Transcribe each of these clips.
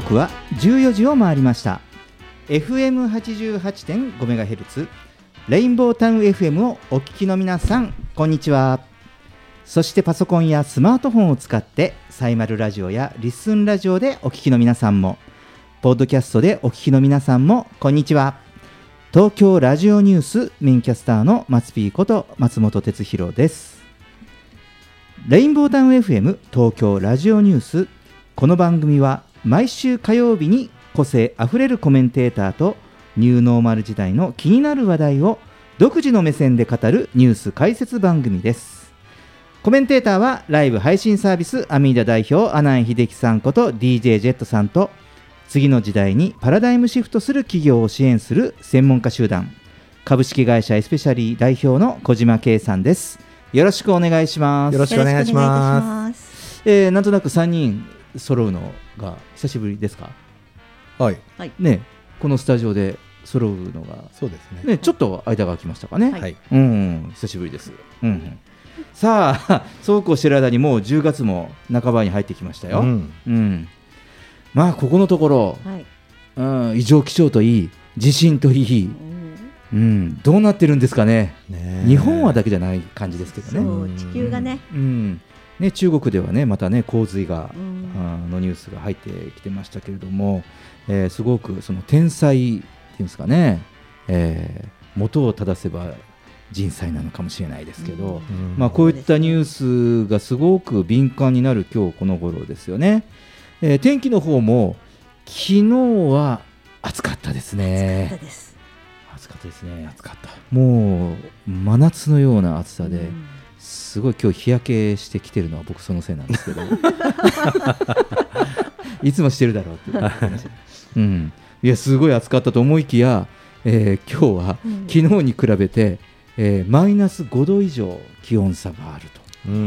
刻は14時を回りました。FM88.5MHz レインボータウン FM をお聞きの皆さんこんにちは。そしてパソコンやスマートフォンを使ってサイマルラジオやリッスンラジオでお聞きの皆さんもポッドキャストでお聞きの皆さんもこんにちは。東京ラジオニュースメインキャスターの松ピーこと松本哲弘です。レインボータウン FM 東京ラジオニュース。この番組は毎週火曜日に個性あふれるコメンテーターとニューノーマル時代の気になる話題を独自の目線で語るニュース解説番組です。コメンテーターはライブ配信サービスアミーダ代表阿南秀樹さんこと DJ ジェットさんと次の時代にパラダイムシフトする企業を支援する専門家集団。株式会社エスペシャリー代表の小島圭さんです。よろしくお願いします。よろしくお願いします。えーなんとなく3人揃うのが久しぶりですか？はい、ねこのスタジオで揃うのがそうですね。ねちょっと間が空きましたかね、はい、うん久しぶりです、うん。うんさあそうこうしてる間にもう10月も半ばに入ってきましたよ、うん。うん。まあここのところ、はい。うん、異常気象といい地震といい、うん、どうなってるんですかね？ね日本はだけじゃない感じですけどね。そう地球がね、うん、ね中国ではねまたね洪水が、うん。あのニュースが入ってきてましたけれども、えーすごくその天災っていうんですかね、えー元を正せば人災なのかもしれないですけど、うん。まあ、こういったニュースがすごく敏感になる今日この頃ですよね、えー天気の方も昨日は暑かったですそうねです。暑かったですね。暑かった。もう真夏のような暑さで、すごい今日日焼けしてきてるのは僕そのせいなんですけど。いつもしてるだろうっていう。話、うん、いやすごい暑かったと思いきや、えー今日はうん。昨日に比べて、えーマイナス5度以上気温差があると、うん。う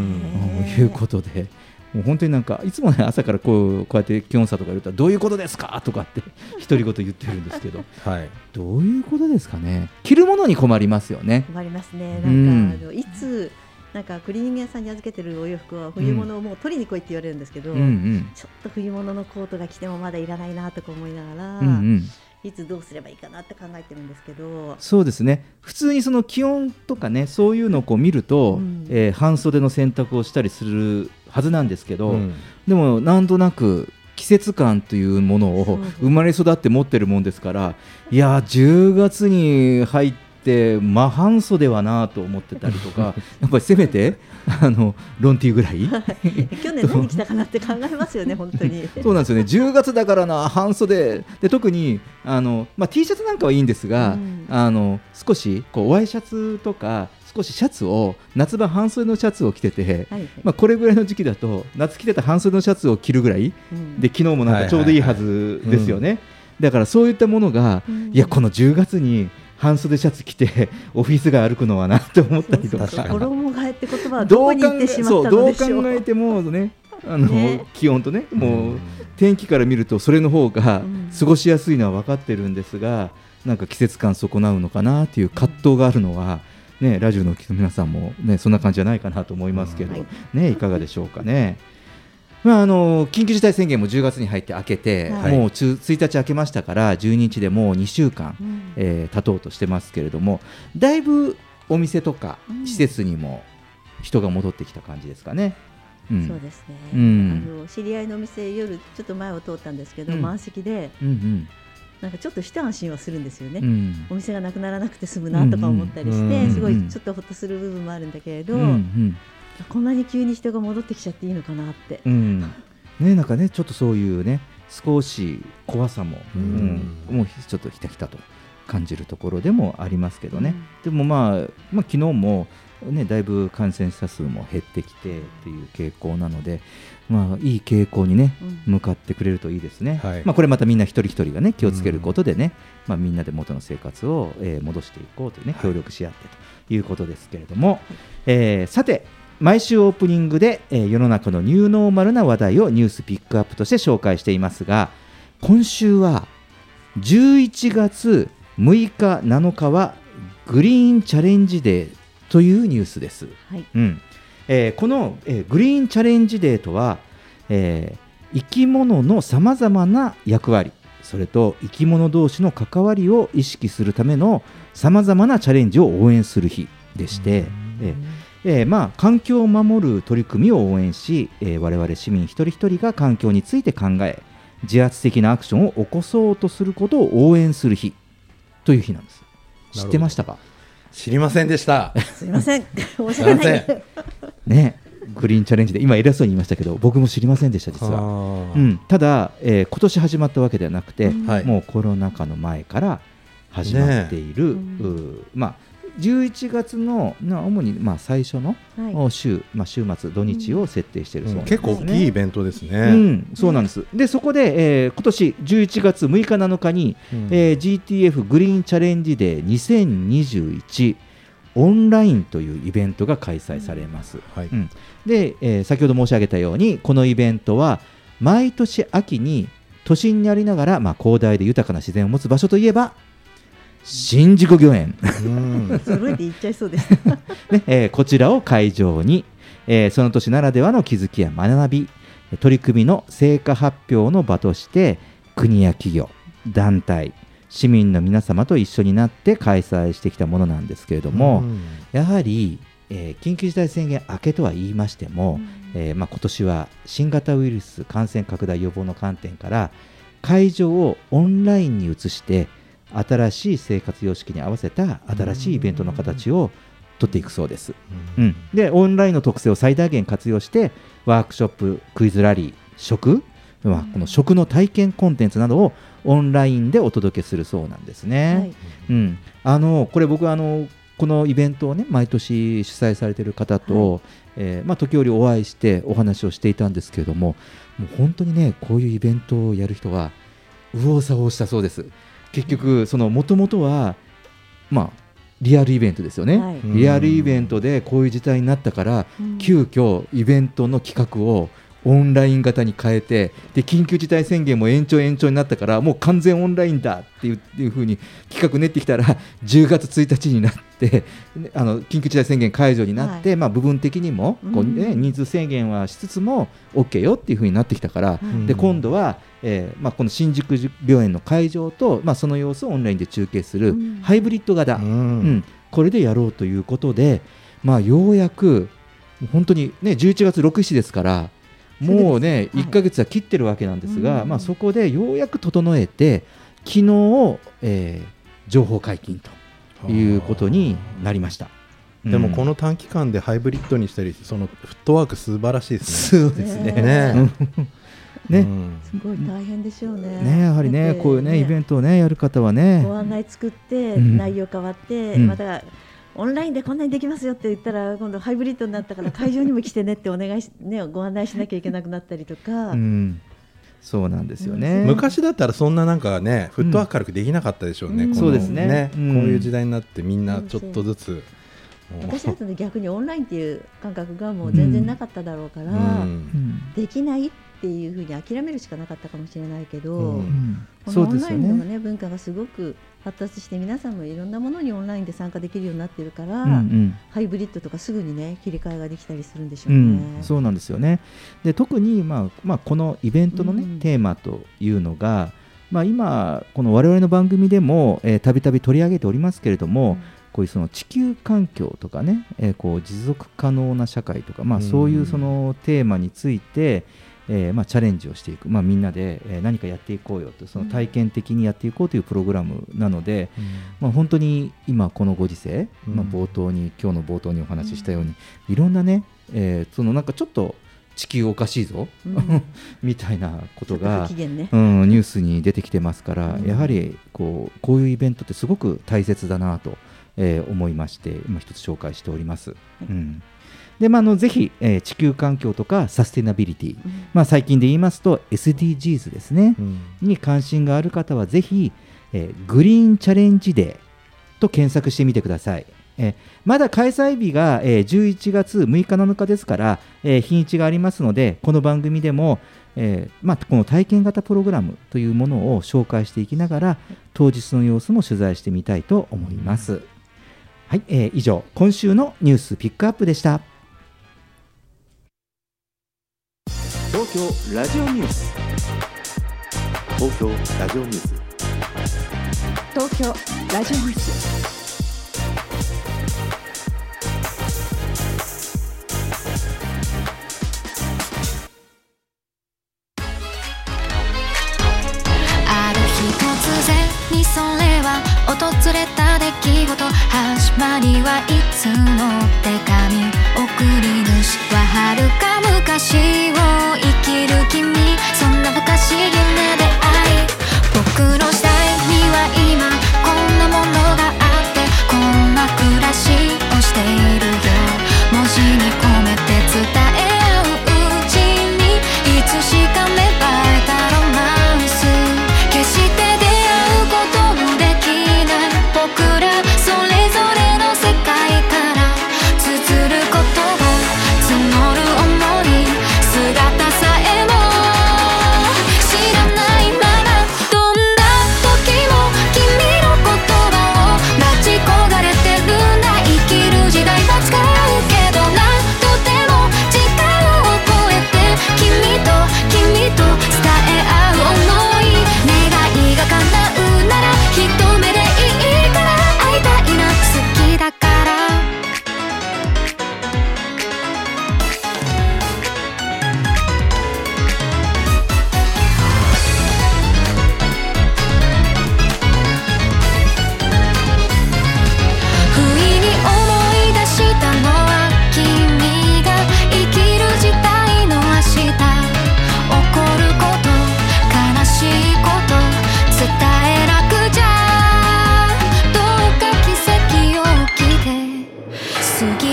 ん。いうことでもう本当になんかいつもね朝からこうこうやって気温差とか言うとどういうことですかとかって独り言言ってるんですけど。はい、どういうことですかね。着るものに困りますよね。困りますね。うんなん。か、あのいつなんかクリーニング屋さんに預けてるお洋服は冬物をもう取りに来いって言われるんですけど、うんうん。ちょっと冬物のコートが着てもまだいらないなとか思いながら、うんうん。いつどうすればいいかなって考えてるんですけど、そうですね。普通にその気温とかねそういうのをこう見ると、うん。えー半袖の洗濯をしたりするはずなんですけど、うん。でもなんとなく季節感というものを生まれ育って持ってるもんですからいやー10月に入って真半袖はなと思ってたりとか やっぱりせめてあのロンティーぐらい。去年何着たかなって考えますよね本当に。そうなんですよね。10月だからな半袖で。特にあの、まあ、T シャツなんかはいいんですが、うん。あの少しこうワイシャツとか少しシャツを夏場半袖のシャツを着てて、はいまあ、これぐらいの時期だと夏着てた半袖のシャツを着るぐらい。うん。で昨日もなんかちょうどいいはずですよね、だからそういったものが、うん。いやこの10月に半袖シャツ着て オフィス街歩くのはなと思ったりとか。衣替えって言葉はどこに行ってしまったそうどうのでしょう。考えてもねあのね。気温とねもう、うん。天気から見るとそれの方がうん。過ごしやすいのは分かってるんですが、なんか季節感損なうのかなっていう葛藤があるのは、ね、ラジオの皆さんも、ね、そんな感じじゃないかなと思いますけど、はいね、いかがでしょうかね。まあ、あの緊急事態宣言も10月に入って明けて、はいもう中1日明けましたから12日でもう2週間、うんえー経とうとしてますけれどもだいぶお店とかうん施設にも人が戻ってきた感じですかね。うん。そうですね、うん。あの知り合いのお店夜ちょっと前を通ったんですけど、うん。満席でうんなんかちょっと一安心はするんですよね、うん。うんお店がなくならなくて済むなとか思ったりして、うんうんすごいちょっとほっとする部分もあるんだけれど、うんうんこんなに急に人が戻ってきちゃっていいのかなって、うん。ねなんかねちょっとそういうね少し怖さも、ううん。んもうちょっとひたひたと感じるところでもありますけどね、でもまあ、まあ昨日も、ね、だいぶ感染者数も減ってきてっていう傾向なので、まあ、いい傾向にね、うん。向かってくれるといいですね、はい。まあ、これまたみんな一人一人がね気をつけることでね、まあ、みんなで元の生活を、えー戻していこうというね協力し合ってということですけれども、えーさて毎週オープニングで、えー世の中のニューノーマルな話題をニュースピックアップとして紹介していますが今週は11月6日7日はグリーンチャレンジデーというニュースです。はい。うん。えーこの、えーグリーンチャレンジデーとは、えー生き物のさまざまな役割それと生き物同士の関わりを意識するためのさまざまなチャレンジを応援する日でして、えーえーまあ、環境を守る取り組みを応援し、えー我々市民一人一人が環境について考え自発的なアクションを起こそうとすることを応援する日という日なんです。知ってましたか？知りませんでした。すみません。申し訳ない。ね。グリーンチャレンジで今偉そうに言いましたけど僕も知りませんでした実は、はうん、ただ、えー今年始まったわけではなくて、はい。もうコロナ禍の前から始まっている、ねまあ、11月のな主にまあ最初のはい。お週、まあ、週末土日を設定しているそうなんです、ね。結構大きいイベントですね。うん、そうなんです。で、そこで、えー今年11月6日7日に、うん。えー GTF グリーンチャレンジデー2021オンラインというイベントが開催されます。はい。うん。で、えー先ほど申し上げたように、このイベントは毎年秋に都心にありながら、まあ、広大で豊かな自然を持つ場所といえば、新宿御苑。うん。揃えて言っちゃいそうです。ねえーこちらを会場に、えーその年ならではの気づきや学び取り組みの成果発表の場として国や企業団体市民の皆様と一緒になって開催してきたものなんですけれども、うん。やはり、えー緊急事態宣言明けとは言いましても、えーまあ、今年は新型ウイルス感染拡大予防の観点から会場をオンラインに移して新しい生活様式に合わせた新しいイベントの形を取っていくそうです。うん、でオンラインの特性を最大限活用してワークショップクイズラリー食、まあ、この食の体験コンテンツなどをオンラインでお届けするそうなんですね。はい。うん、あのこれ僕あのこのイベントをね毎年主催されている方と、えーまあ、時折お会いしてお話をしていたんですけれどももう本当にねこういうイベントをやる人は右往左往したそうです結局そのもともとはまあリアルイベントですよね、はい。うん。リアルイベントでこういう事態になったから、うん。急遽イベントの企画をオンライン型に変えてで緊急事態宣言も延長延長になったからもう完全オンラインだっていうっていう風に企画練ってきたら 10月1日になってねあの緊急事態宣言解除になって、まあ、部分的にもこう、ねうん。人数制限はしつつも OK よっていう風になってきたから、うん。で今度は、えーまあ、この新宿病院の会場と、まあ、その様子をオンラインで中継するうん。ハイブリッド型、うん。うん、これでやろうということで、まあ、ようやく本当に、ね、11月6、7ですからもうね、はい。1ヶ月は切ってるわけなんですが、うん。まあ、そこでようやく整えて昨日、えー情報解禁ということになりました。でもこのの短期間でハイブリッドにしたりそのフットワーク素晴らしいですね。そうですね。ね。ね。ねうん。すごい大変でしょうね。ねやはりねこういうねイベンントをねやる方はね。ご案内作って、うん。内容変わって、うん。またオンラインでこんなにできますよって言ったら今度ハイブリッドになったから会場にも来てねってお願いし、ね、ご案内しなきゃいけなくなったりとか、うん、そうなんですよね。昔だったらそんななんかねフットワーク軽くできなかったでしょうね。うん。そうですね。うん。こういう時代になってみんなちょっとずつ。私だとね逆にオンラインっていう感覚がもう全然なかっただろうから、できないっていうふうに諦めるしかなかったかもしれないけど、うん。うん。こそうですよのオンラインの、ね。ね、文化がすごく発達して皆さんもいろんなものにオンラインで参加できるようになってるから、うんうん。ハイブリッドとかすぐにね切り替えができたりするんでしょううね。ん、そうなんですよね。で特に、まあまあ、このイベントの、ねうんテーマというのが、まあ、今、この我々の番組でもえーたびたび取り上げておりますけれども、こういうその地球環境とかね、えーこう持続可能な社会とか、まあ、うん。そういうそのテーマについて、えーまあ、チャレンジをしていく、まあ、みんなで、えー何かやっていこうよと。その体験的にやっていこうというプログラムなので、まあ、本当に今このご時世、うん。まあ、冒頭に今日の冒頭にお話ししたように、いろんなね、えーそのなんかちょっと地球おかしいぞ、うん。みたいなことがね。うん、ニュースに出てきてますから、うん。やはりこうこういうイベントってすごく大切だなと、えー思いまして今一つ紹介しております。うんでまあ、あのぜひ、えー地球環境とかサステナビリティ、うんまあ、最近で言いますと SDGs ですね、うんに関心がある方はぜひ、えーグリーンチャレンジデーと検索してみてください。えーまだ開催日が、えー11月6日7日ですから、えー日にちがありますのでこの番組でも、えーまあ、この体験型プログラムというものを紹介していきながら当日の様子も取材してみたいと思います。はい、えー以上今週のニュースピックアップでした。東京ラジオニュース。東京ラジオニュース。東京ラジオニュース。始まりはいつの手紙？送り主は遥か昔を生きる君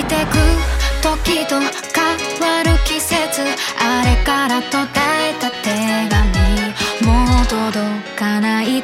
てく時と変わる季節。あれから途絶えた手紙。もう届かない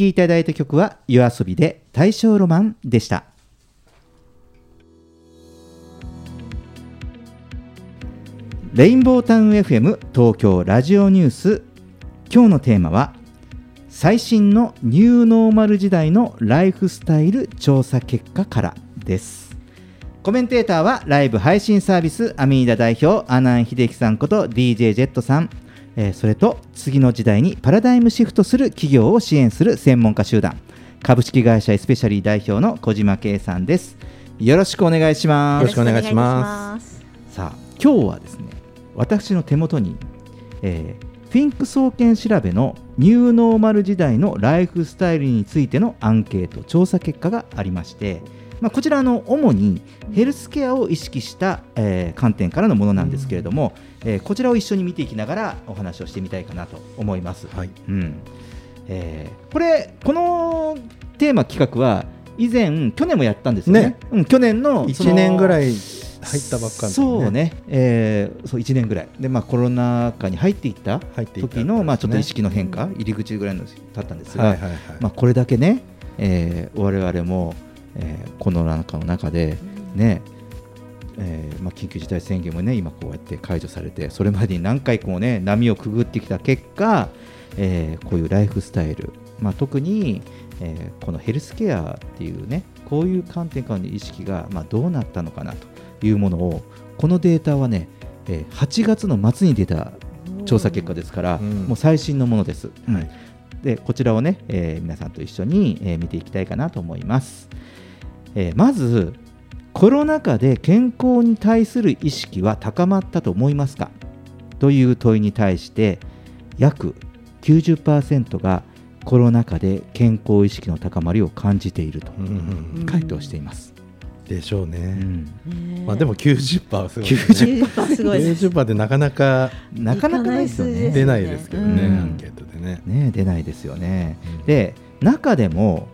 きいただいた曲は夜遊びで大正ロマンでした。レインボータウン FM 東京ラジオニュース。今日のテーマは最新のニューノーマル時代のライフスタイル調査結果からです。コメンテーターはライブ配信サービスアミーダ代表阿南秀樹さんこと DJ ジェットさん。えーそれと次の時代にパラダイムシフトする企業を支援する専門家集団。株式会社エスペシャリー代表の小島圭さんです。よろしくお願いします。よろしくお願いします。さあ今日はですね私の手元に、えーフィンク総研調べのニューノーマル時代のライフスタイルについてのアンケート調査結果がありまして、まあ、こちらあの主にヘルスケアを意識した、えー観点からのものなんですけれども、えーこちらを一緒に見ていきながらお話をしてみたいかなと思います。はい。うん。えーこれこのテーマ企画は以前去年もやったんですよね。うん去年のその1年ぐらい入ったばっかり、そうね、えーそう1年ぐらい。で、まあ、コロナ禍に入っていった時の、まあ、ちょっと意識の変化、入り口ぐらいのだったんですが、はいはいはい。まあ、これだけね、えー我々も、えーコロナ禍の中で、ねえーまあ、緊急事態宣言もね今こうやって解除されてそれまでに何回こうね波をくぐってきた結果、えーこういうライフスタイル、まあ、特に、えーこのヘルスケアっていうねこういう観点からの意識が、まあ、どうなったのかなというものをこのデータはね、えー8月の末に出た調査結果ですから、うんもう最新のものです。うんはいでこちらをね、えー皆さんと一緒に、えー見ていきたいかなと思います。えーまずコロナ禍で健康に対する意識は高まったと思いますか？という問いに対して約90%がコロナ禍で健康意識の高まりを感じていると回答しています。でしょうね、うんねまあ、でも90%はすごい、ね、90%すごいです90%でなかなかなかなかないですよね。出ないですけどね、うんアンケートでね。ね出ないですよね。うんで中でも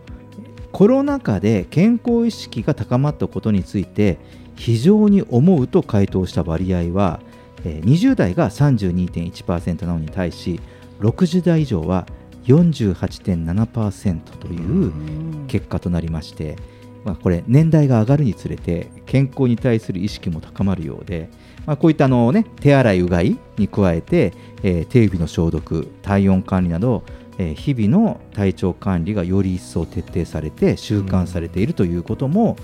コロナ禍で健康意識が高まったことについて非常に思うと回答した割合は、えー20代が32.1%なのに対し60代以上は48.7%という結果となりまして、まあ、これ年代が上がるにつれて健康に対する意識も高まるようで、まあ、こういったあの、ね、手洗いうがいに加えて、えー手指の消毒体温管理など、えー日々の体調管理がより一層徹底されて習慣されているということも、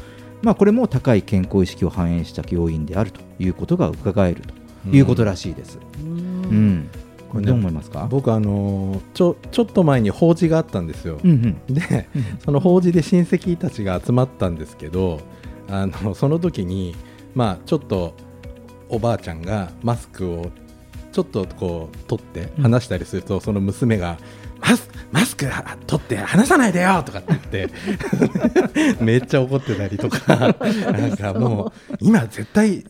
まあ、これも高い健康意識を反映した要因であるということが伺えるということらしいです。うん。これどう思いますか？僕あのーちょちょっと前に法事があったんですよ、うんうん。でその法事で親戚たちが集まったんですけどあのその時にまあちょっとおばあちゃんがマスクをちょっとこう取って話したりすると、その娘がマスマスク取って話さないでよとかって言って。めっちゃ怒ってたりとか。なんかもう今絶対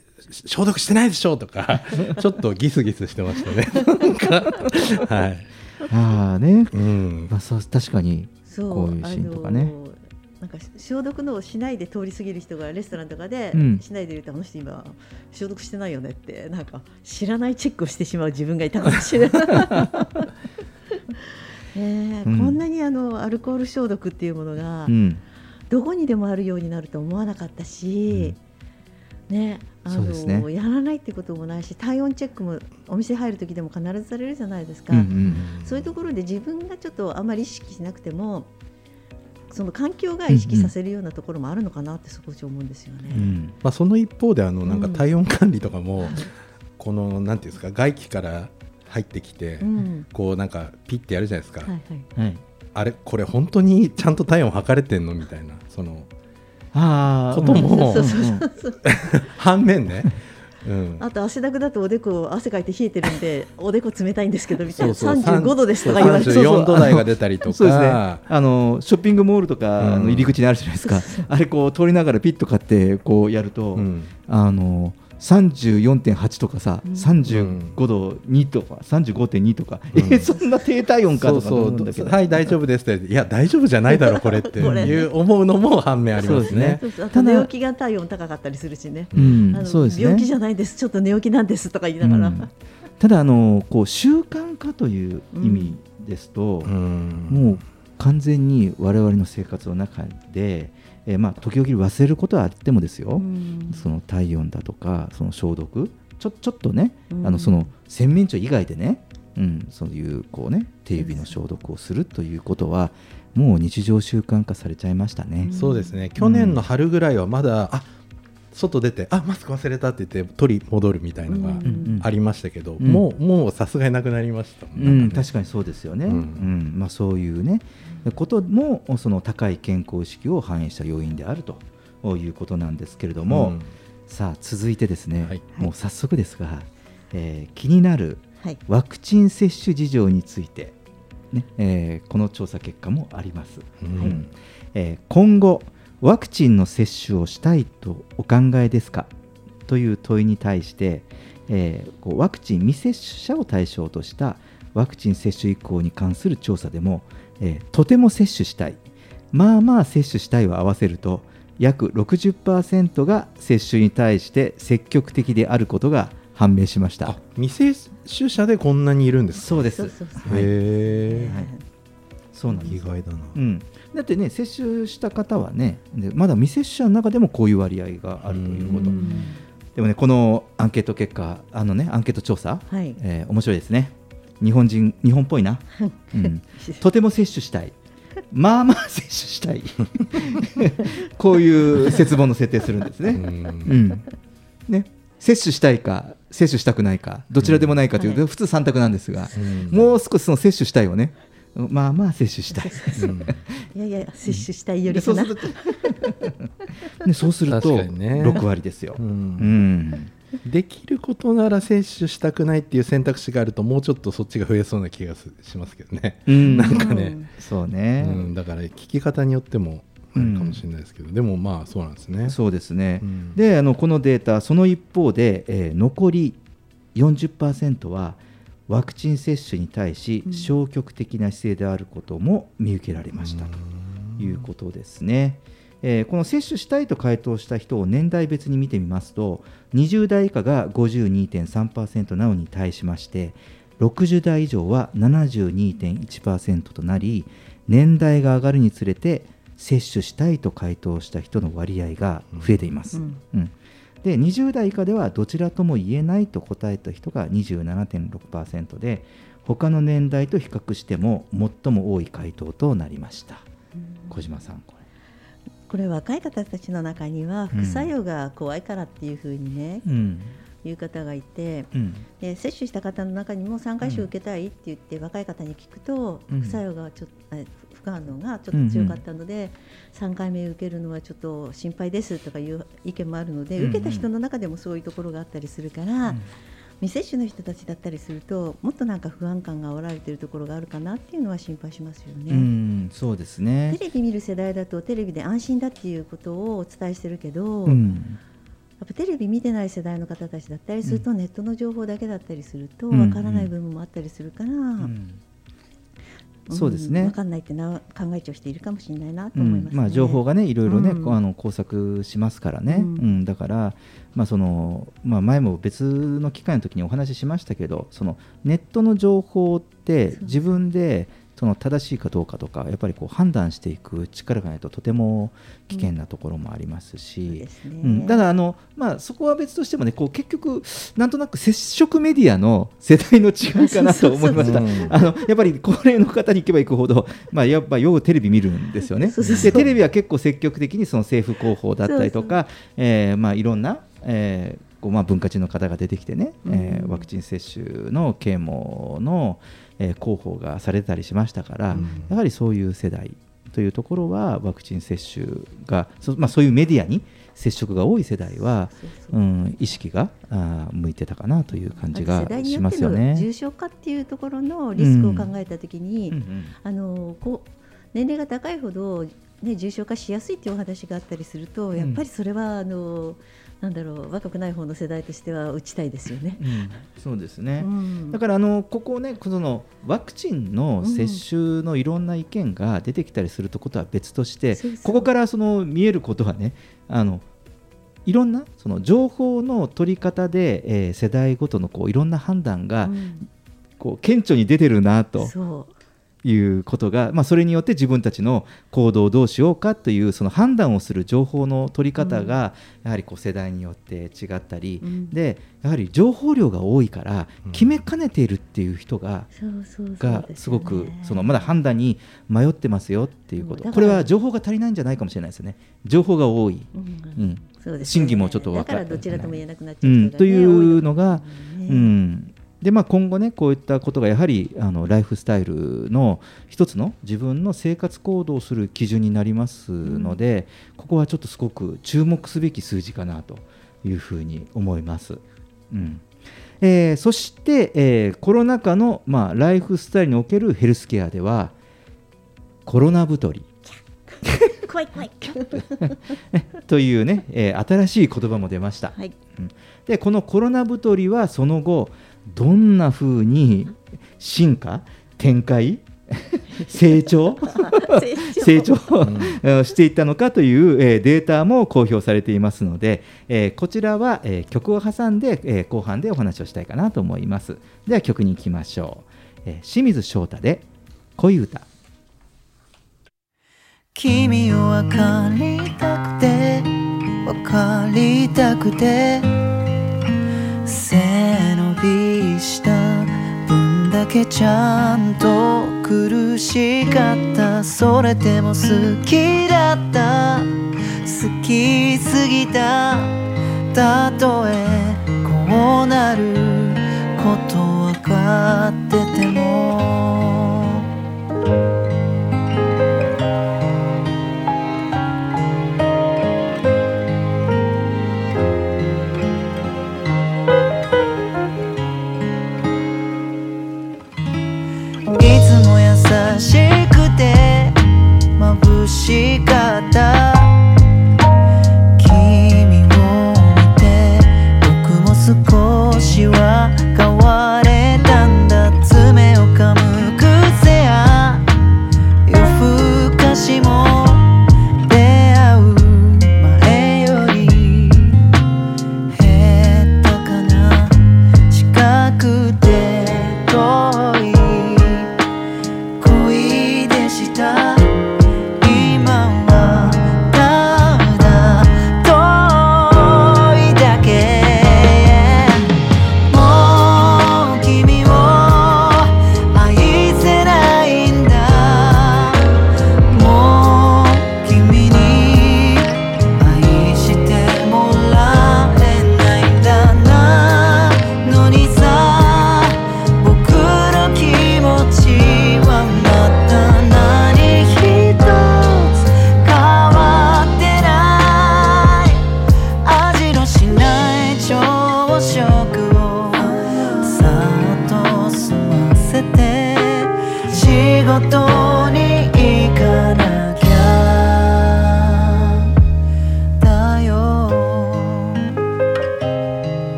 消毒してないでしょとか。ちょっとギスギスしてましたね。はい。ああね、うん。まあ、そう確かにそうこういうシーンとかね。あのーなんか消毒のをしないで通り過ぎる人がレストランとかで、うん。しないでいるとあの人今消毒してないよねってなんか知らないチェックをしてしまう自分がいたかもしれない。ねえうん。こんなにあのアルコール消毒っていうものがうん。どこにでもあるようになると思わなかったし、ねあそうですね。のやらないってこともないし体温チェックもお店入る時でも必ずされるじゃないですか。うんうんそういうところで自分がちょっとあまり意識しなくてもその環境が意識させるようなところもあるのかなって少し思うんですよね。うん。まあ、その一方であのなんかうん。体温管理とかも、このなんていうんですか外気から入ってきて、うん。こうなんかピッてやるじゃないですか、はいはい。はい、あれこれ本当にちゃんと体温測れてんの？みたいなそのああことも反面ね、うん、あと汗だくだとおでこ汗かいて冷えてるんで おでこ冷たいんですけどみたいな。そうそう。35度ですとか言われてそうそう。34度台が出たりとか。そうですね。あのショッピングモールとかの入り口にあるじゃないですか、あれこう通りながらピッと買ってこうやると、うん。あの34.8とかさ、うん。35度2とか35.2とか、うん。えーそんな低体温かとか思そう。うんだけど。はい大丈夫ですって。いや大丈夫じゃないだろこれって。いう思うのも反面ありますね。そうそう。あとただ寝起きが体温高かったりするしね、うんあのそうですね。病気じゃないですちょっと寝起きなんですとか言いながら、うん。ただあのこう習慣化という意味ですと、うん。もう完全に我々の生活の中で、えーまあ、時々忘れることはあってもですよ、うん。その体温だとかその消毒ちょちょっとね、うん。あのその洗面所以外でね、うん、そういうこうね手指の消毒をするということはもう日常習慣化されちゃいましたね。そうですね。去年の春ぐらいはまだ、あ外出てあマスク忘れたって言って取り戻るみたいなのがうんありましたけど、うん。もうもうさすがになくなりましたもんうん、確かにそうですよね、ううんん。まあ、そういうねこともその高い健康意識を反映した要因であるということなんですけれども、うん。さあ続いてですね、はい。もう早速ですが、えー気になるはい。ワクチン接種事情について、ねえーこの調査結果もあります、うん。えー今後ワクチンの接種をしたいとお考えですか？という問いに対して、えーこうワクチン未接種者を対象としたワクチン接種以降に関する調査でも、えーとても接種したい。まあまあ接種したいを合わせると約60%が接種に対して積極的であることが判明しました。あ未接種者でこんなにいるんですか？そうです。へえ、はい。そうなんです。意外だな、うん、だってね接種した方はねでまだ未接種者の中でもこういう割合があるということ。うん。でもねこのアンケート結果あのねアンケート調査、はい。えー面白いですね日本人日本っぽいな、うん、とても接種したい。まあまあ接種したい。こういう節分の設定するんですね、うん。うん。ね。接種したいか接種したくないかどちらでもないかというと、うん。普通3択なんですが、うん。もう少しその接種したいをね。まあまあ接種したい。うん。いやいや接種したいよりそうするとねそうすると確かにね。6割ですよ、ううんんできることなら接種したくないっていう選択肢があるともうちょっとそっちが増えそうな気がすしますけどね、うん。なんかね、そうね、うん、だから聞き方によってもあるかもしれないですけど、でもまあそうなんですね。そうですね、うん。であのこのデータその一方で、えー残り40%はワクチン接種に対しうん。消極的な姿勢であることも見受けられましたということですね。えーこの接種したいと回答した人を年代別に見てみますと20代以下が52.3%なのに対しまして60代以上は72.1%となり年代が上がるにつれて接種したいと回答した人の割合が増えています。うんうんで20代以下ではどちらとも言えないと答えた人が27.6%で他の年代と比較しても最も多い回答となりました。小島さんここれ若い方たちの中には副作用が怖いからっていうふうにね、れ。うん。いう方がいて、うん。で接種した方の中にも3回種受けたいって言って、若い方に聞くと、うん。副作用がちょっとえ副反応がちょっと強かったので、3回目受けるのはちょっと心配ですとかいう意見もあるので、うんうん。受けた人の中でもそういうところがあったりするから、うん未接種の人たちだったりするともっとなんか不安感が煽られているところがあるかなっていうのは心配しますよね。うん、そうですねテ。レビ見る世代だとテレビで安心だっていうことをお伝えしてるけど、やうんっぱテレビ見てない世代の方たちだったりすると、ネットの情報だけだったりするとうんわからない部分もあったりするから、うんそうですね。わかんないってな考えちゃう人いるかもしれないなと思います、ね。うんまあ、情報がねいろいろね、うんあの工作しますからね、ううんんだから、まあそのまあ、前も別の機会の時にお話ししましたけどそのネットの情報って自分でその正しいかどうかとかやっぱりこう判断していく力がないととても危険なところもありますしで。すね。うん、ただあの、まあ、そこは別としてもねこう結局なんとなく接触メディアの世代の違いかなと思いました。あのやっぱり高齢の方に行けば行くほど、まあ、やっぱよくテレビ見るんですよね。でテレビは結構積極的にその政府広報だったりとかえーまあ、いろんな、えーこうまあ、文化人の方が出てきてね、えーうん。ワクチン接種の啓蒙の、えー広報がされたりしましたから、うん。やはりそういう世代というところはワクチン接種がそ,、まあ、そういうメディアに接触が多い世代は、そうん、意識があー向いてたかなという感じが世代によっしますよての重ね。症化っていうところのリスクを考えたときに、うんうん。あのこう年齢が高いほど、ね、重症化しやすいっていうお話があったりすると、ん。やっぱりそれはあのなんだろう若くない方の世代としては打ちたいですよね。うんそうですね、うん。だからあのここねこのワクチンの接種のいろんな意見が出てきたりするとことは別として、そうそう。ここからその見えることはねあのいろんなその情報の取り方で、えー世代ごとのこういろんな判断がうん。こう顕著に出てるなということが、まあ、それによって自分たちの行動をどうしようかというその判断をする情報の取り方がやはりこう世代によって違ったり、うん。でやはり情報量が多いからうん。決めかねているっていう人が、そうそうそうがですごくそのまだ判断に迷ってますよっていうこと。これは情報が足りないんじゃないかもしれないですよね。情報が多い、うん。ね。真偽もちょっと分だかからどちらとも言えなくなっちうゃうね、ん、というのが、うんでまあ、今後ねこういったことがやはりあのライフスタイルの一つの自分の生活行動をする基準になりますので、ここはちょっとすごく注目すべき数字かなというふうに思います。うんえーそして、えーコロナ禍の、まあ、ライフスタイルにおけるヘルスケアではコロナ太り怖い怖い。というね、えー新しい言葉も出ました。はい。でこのコロナ太りはその後どんな風に進化展開、成 長成長。をしていったのかという、えーデータも公表されていますので、えーこちらは、えー曲を挟んで、えー後半でお話をしたいかなと思います。では曲に行きましょう、えー清水翔太で恋歌。君を分かりたくて分かりたくて背伸びした。分だけちゃんと苦しかった。それでも好きだった。好きすぎた。たとえこうなることわかってても。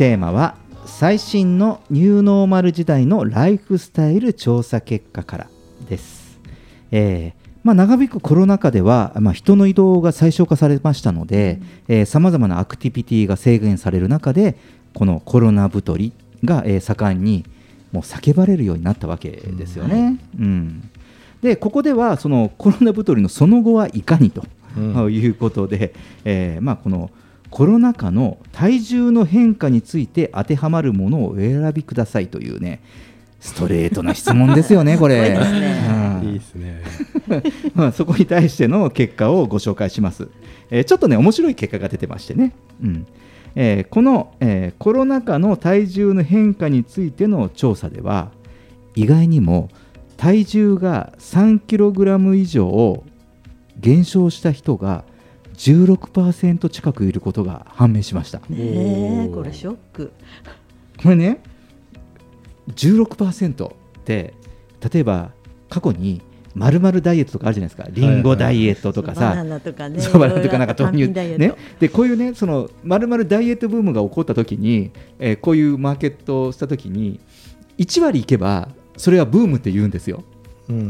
テーマは最新のニューノーマル時代のライフスタイル調査結果からです。えーまあ、長引くコロナ禍では、まあ、人の移動が最小化されましたのでさまざまなアクティビティが制限される中でこのコロナ太りが、えー盛んにもう叫ばれるようになったわけですよね。うんでここではそのコロナ太りのその後はいかにと、うん いうことで、えーまあ、このコロナ禍の体重の変化について当てはまるものをお選びくださいというねストレートな質問ですよね、これ。うんいいですね。まあ、そこに対しての結果をご紹介します。えーちょっとね、面白い結果が出てましてね。うんえーこの、えーコロナ禍の体重の変化についての調査では、意外にも体重が 3kg 以上減少した人が16%近くいることが判明しました。ねえこれショック。これね16%って例えば過去にまるまるダイエットとかあるじゃないですか。リンゴダイエットとかさ、バナナとかね。そうバナナとかなんか豆乳。ね。でこういうねそのまるまるダイエットブームが起こった時に、えーこういうマーケットをした時に1割いけばそれはブームって言うんですよ、うん。う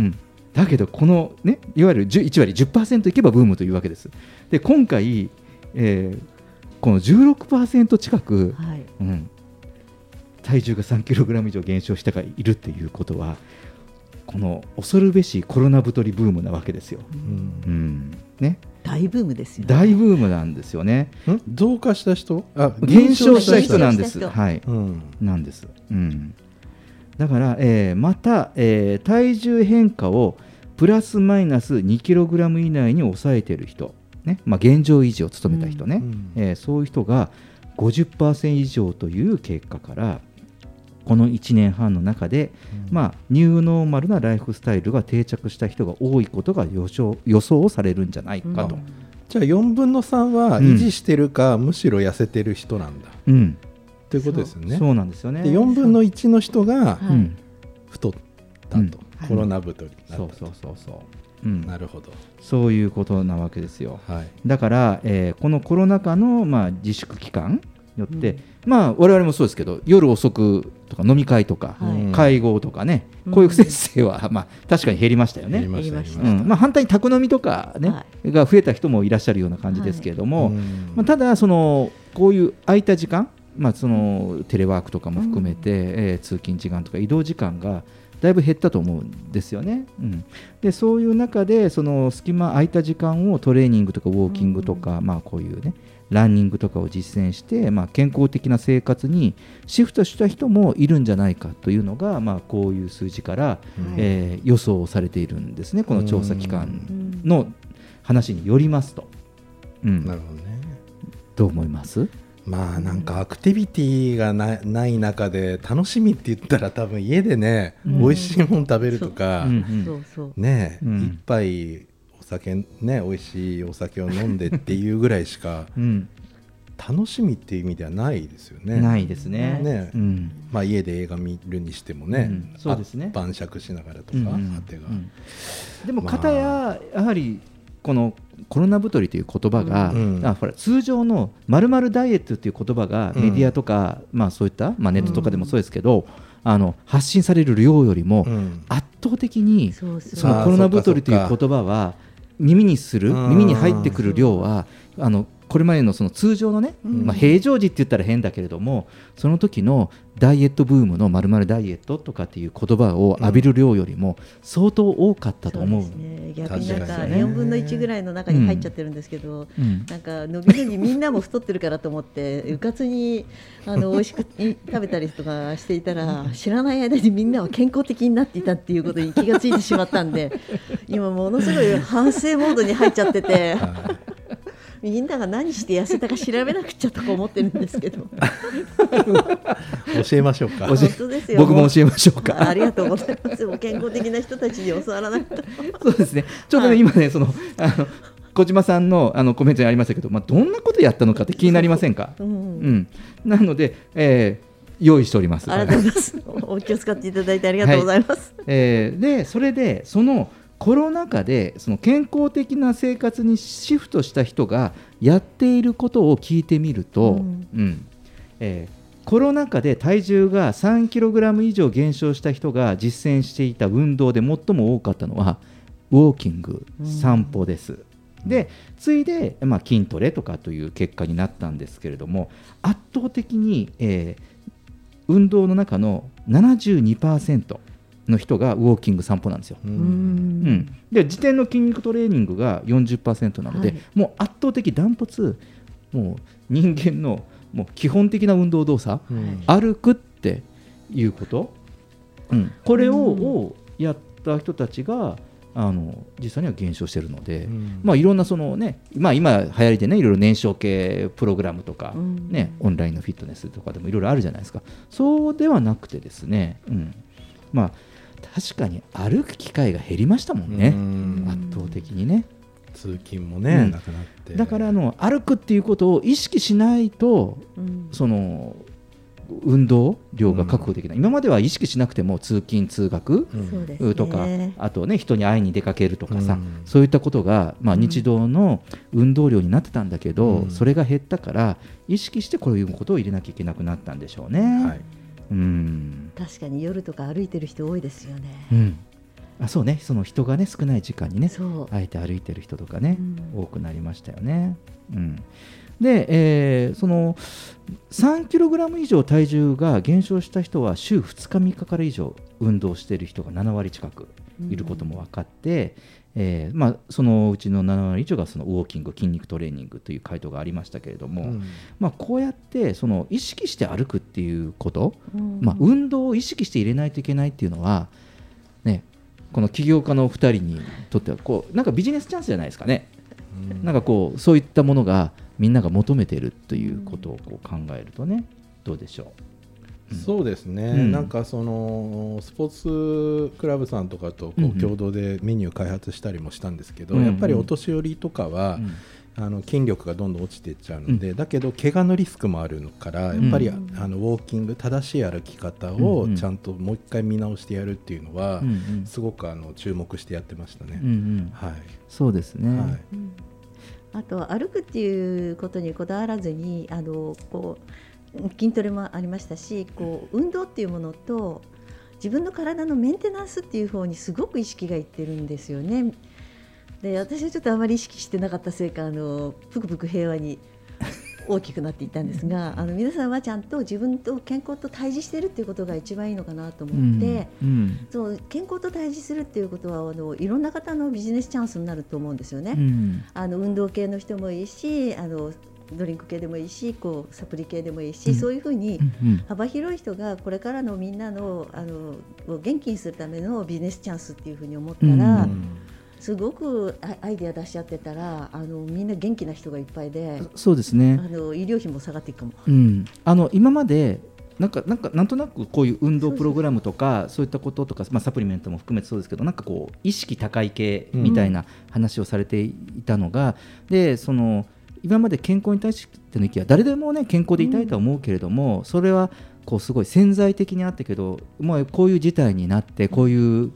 ん、だけどこのねいわゆる10 1割10%いけばブームというわけですで今回、えーこの16%近く、はいうん、体重が3キログラム以上減少したがいるっていうことはこの恐るべしコロナ太りブームなわけですよ。うんうんね大ブームですよね。大ブームなんですよね。ん？増加した人？あ減少した人なんです。はい、うんなんです。うん。だから、えーまた、えー体重変化をプラスマイナス2キログラム以内に抑えている人、ね、まあ現状維持を務めた人ね、うんえーそういう人が50%以上という結果から。この1年半の中で、まあ、ニューノーマルなライフスタイルが定着した人が多いことが予想予想されるんじゃないかと、じゃあ4分の3は維持してるか、むしろ痩せてる人なんだ。うんということですよね。そうなんですよね。で4分の1の人が太ったと、うん。コロナ太りになったと。そうそうそうそう、うん、なるほど、そういうことなわけですよ。はい。だから、えーこのコロナ禍の、まあ、自粛期間によって、まあ我々もそうですけど夜遅くとか飲み会とか、はい。会合とかね、うん。こういう先生は、まあ、確かに減りましたよね。減りました減りました。減りうんまあ、反対に宅飲みとか、ねはが増えた人もいらっしゃるような感じですけれども、うん。まあ、ただそのこういう空いた時間、まあ、そのテレワークとかも含めて、えー通勤時間とか移動時間がだいぶ減ったと思うんですよね。うん、でそういう中でその隙間空いた時間をトレーニングとかウォーキングとか、まあ、こういうねランニングとかを実践して、まあ、健康的な生活にシフトした人もいるんじゃないかというのが、まあ、こういう数字から、えー予想されているんですね。この調査機関の話によりますと。うん。なるほどね。どう思います？まあなんかアクティビティがなない中で楽しみって言ったら多分家でね、うん。美味しいもの食べるとか、うんうんそう。そう。ね、うん。一杯お酒ね美味しいお酒を飲んでっていうぐらいしかうん、楽しみっていう意味ではないですよね。ないですね。ね。うん。まあ、家で映画見るにしてもね、うん。そうですね。あ晩酌しながらとか、うんうんあてが、うんでもまあ。片ややはりこのコロナ太りという言葉が、うんあほら通常のまるまるダイエットという言葉がうん。メディアとか、まあそういった、まあ、ネットとかでもそうですけど、あの発信される量よりもうん。圧倒的にそのコロナ太りという言葉は耳にするうん耳に入ってくる量はあのこれまでのその通常のね、うん。まあ、平常時って言ったら変だけれどもその時のダイエットブームのまるまるダイエットとかっていう言葉を浴びる量よりも相当多かったと思う。そうですね、逆になんか確かにね。4分の1ぐらいの中に入っちゃってるんですけど、うん。なんか伸びるにみんなも太ってるからと思ってうかつにあの美味しくい食べたりとかしていたら知らない間にみんなは健康的になっていたっていうことに気がついてしまったんで今ものすごい反省モードに入っちゃっててみんなが何して痩せたか調べなくちゃとか思ってるんですけど教えましょうか。僕も教えましょうか。ありがとうございます健康的な人たちに教わらないとそうですね。ちょっとね、はい今ね、その、あの、小島さんの、あの、コメントにありましたけど、まあ、どんなことやったのかって気になりませんか？ううんん。なので、えー用意しております。ありがとうございます お気を使っていただいてありがとうございます、えーでそれでそのコロナ禍でその健康的な生活にシフトした人がやっていることを聞いてみると、うん。うん。えーコロナ禍で体重が3キログラム以上減少した人が実践していた運動で最も多かったのはウォーキングうん。散歩です。で次いで、まあ、筋トレとかという結果になったんですけれども圧倒的に、えー運動の中の72%の人がウォーキング散歩なんですよ。ううん。うん。で時点の筋肉トレーニングが40%なので、はい。もう圧倒的ダントツもう人間のもう基本的な運動動作、うん。歩くっていうこと、うん、これを,、うん。をやった人たちがあの実際には減少しているので、うん。まあ、いろんなその、ねまあ、今流行りでねいろいろ燃焼系プログラムとか、うん。ね、オンラインのフィットネスとかでもいろいろあるじゃないですか。そうではなくてですね、うん。まあ、確かに歩く機会が減りましたもんね、うん。圧倒的にね。通勤もね、うん。なくなって。だからあの歩くっていうことを意識しないとうん。その運動量が確保できない、今までは意識しなくても通勤通学とか、あとね人に会いに出かけるとかさ、うん。そういったことが、まあ、日常の運動量になってたんだけど、うん。それが減ったから意識してこういうことを入れなきゃいけなくなったんでしょうね。はいうん。確かに夜とか歩いてる人多いですよね、うん。あそうね。その人がね少ない時間にねあえて歩いてる人とかね、うん。多くなりましたよね。うん、で、えーその3キログラム以上体重が減少した人は週2日3日から以上運動している人が7割近くいることも分かって、えーまあ、そのうちの7割以上がそのウォーキング筋肉トレーニングという回答がありましたけれども、うん。まあ、こうやってその意識して歩くっていうこと、うん。まあ、運動を意識して入れないといけないっていうのは、ね、この起業家のお二人にとってはこうなんかビジネスチャンスじゃないですかね。なんかこうそういったものがみんなが求めているということをこう考えるとねどうでしょそうですね、うん。なんかそのスポーツクラブさんとかとこうんううん。共同でメニュー開発したりもしたんですけど、うんうん。やっぱりお年寄りとかは、うん。あの筋力がどんどん落ちていっちゃうので、だけど怪我のリスクもあるのからやっぱり、うんあのウォーキング正しい歩き方うんうん。をちゃんともう一回見直してやるっていうのは、うんうん。すごくあの注目してやってましたね。うんうん。はい。そうですね。はい。うん。あと歩くっていうことにこだわらずにあのこう筋トレもありましたしこう運動っていうものと自分の体のメンテナンスっていう方にすごく意識がいってるんですよね。で私はちょっとあまり意識してなかったせいかあのぷくぷく平和に大きくなっていったんですがあの皆さんはちゃんと自分と健康と対峙してるっていうことが一番いいのかなと思って。うんそう健康と対峙するっていうことはあのいろんな方のビジネスチャンスになると思うんですよね。うんあの運動系の人もいいしあのドリンク系でもいいしこうサプリ系でもいいし、うん。そういうふうにうん幅広い人がこれからのみんなのあのを元気にするためのビジネスチャンスっていうふうに思ったら、うん。すごくアアイデア出しちゃってたらあのみんな元気な人がいっぱいでそうですね。あ。の医療費も下がっていくかも。うん、あの今までなんかなんかなんとなくこういう運動プログラムとかそういったこととか、まあ、サプリメントも含めてそうですけどなんかこう意識高い系みたいな話をされていたのが、でその今まで健康に対しての意見は誰でもね健康でいたいとは思うけれども、それはこうすごい潜在的にあったけど、まあ、こういう事態になってこういう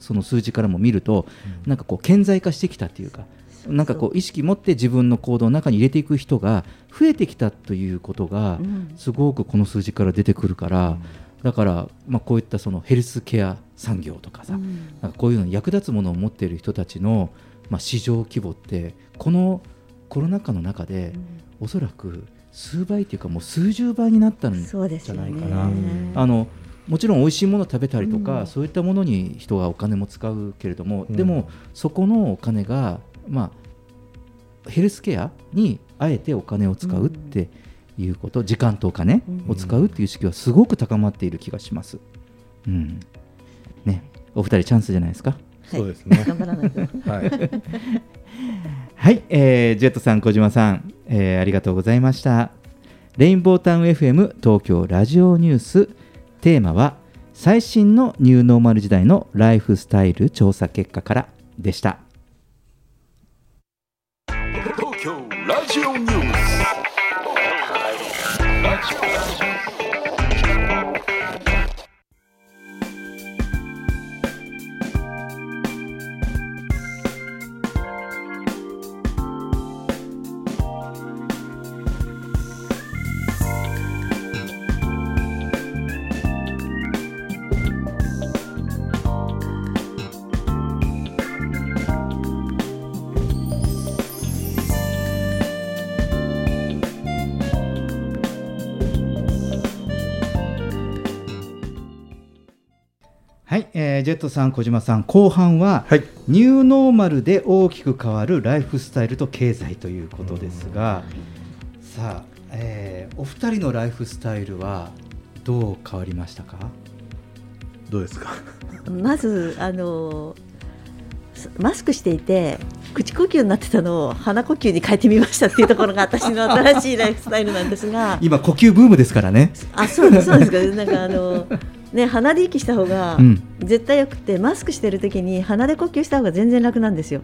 その数字からも見ると、なんかこう顕在化してきたっていうか。なんかこう意識持って自分の行動の中に入れていく人が増えてきたということがうん。すごくこの数字から出てくるから、だからまあこういったそのヘルスケア産業とかさ、うん。なんかこういうのに役立つものを持っている人たちのまあ市場規模ってこのコロナ禍の中でおそらく数倍というかもう数十倍になったんじそうですよねゃないかな。あのもちろん美味しいものを食べたりとか、うんそういったものに人がお金も使うけれども、うんでもそこのお金が、まあ、ヘルスケアにあえてお金を使うっていうこと、時間とお金を使うっていう意識はすごく高まっている気がします。うんね、お二人チャンスじゃないですか。そうですね。頑張らないと。はい。はい、えージェットさん、小島さん、えーありがとうございました。レインボータウン FM 東京ラジオニュース、テーマは最新のニューノーマル時代のライフスタイル調査結果からでした。東京ラジオニュースジェットさん、小島さん、後半は、はい。ニューノーマルで大きく変わるライフスタイルと経済ということですが、さあ、えーお二人のライフスタイルはどう変わりましたか？どうですか？まずあのすマスクしていて口呼吸になってたのを鼻呼吸に変えてみましたっていうところが私の新しいライフスタイルなんですが。今、呼吸ブームですからね。あそうですそうです。かなんかあのね鼻で息した方がうん絶対よくて、マスクしてる時に鼻で呼吸した方が全然楽なんですよ。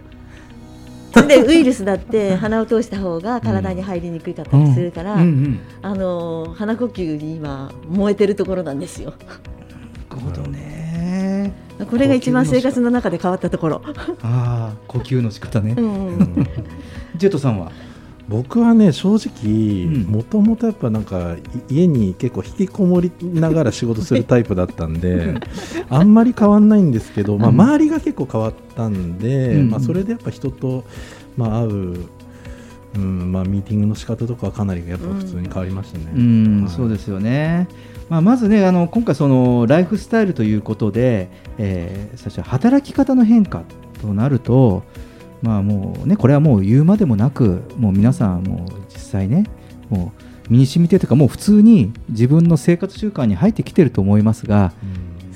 でウイルスだって鼻を通した方が体に入りにくかったりするから、うんうんあの鼻呼吸に今燃えてるところなんですよ。なるほどね。これが一番生活の中で変わったところ。ああ、呼吸の仕方ね。うんうんジェットさんは？僕はね正直もともとやっぱなんかい家に結構引きこもりながら仕事するタイプだったんであんまり変わんないんですけど、まあ、うん。周りが結構変わったんで、うん。まあ、それでやっぱ人と、まあ、会う、うんまあ、ミーティングの仕方とかはかなりやっぱ普通に変わりましたね。うん、はい。そうですよね。まあ、まずね、あの今回そのライフスタイルということで、えー、最初働き方の変化となると、まあもうねこれはもう言うまでもなく、もう皆さんもう実際ね、もう身に染みてというかもう普通に自分の生活習慣に入ってきてると思いますが、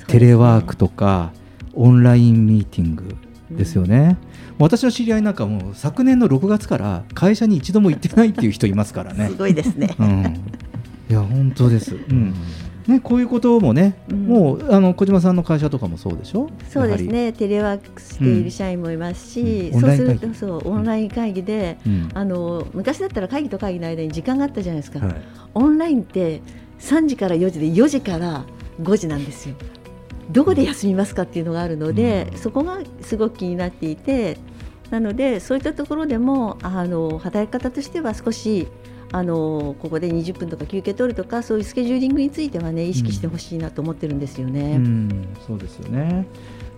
テレワークとかオンラインミーティングですよね。私の知り合いなんかもう昨年の6月から会社に一度も行ってないっていう人いますからね。すごいですね。うん、いや本当です。うん。ねこういうこともね、うん。もうあの小島さんの会社とかもそうでしょ？そうですね、テレワークしている社員もいますし、うん。そうするオンライン会とそうオンライン会議で、うん。あの昔だったら会議と会議の間に時間があったじゃないですか、はい。オンラインって3時から4時で4時から5時なんですよ。どこで休みますかっていうのがあるので、そこがすごく気になっていてなのでそういったところでもあの働き方としては少しあのここで20分とか休憩取るとかそういうスケジューリングについてはね意識してほしいなと思ってるんですよね。うん、そうですよね。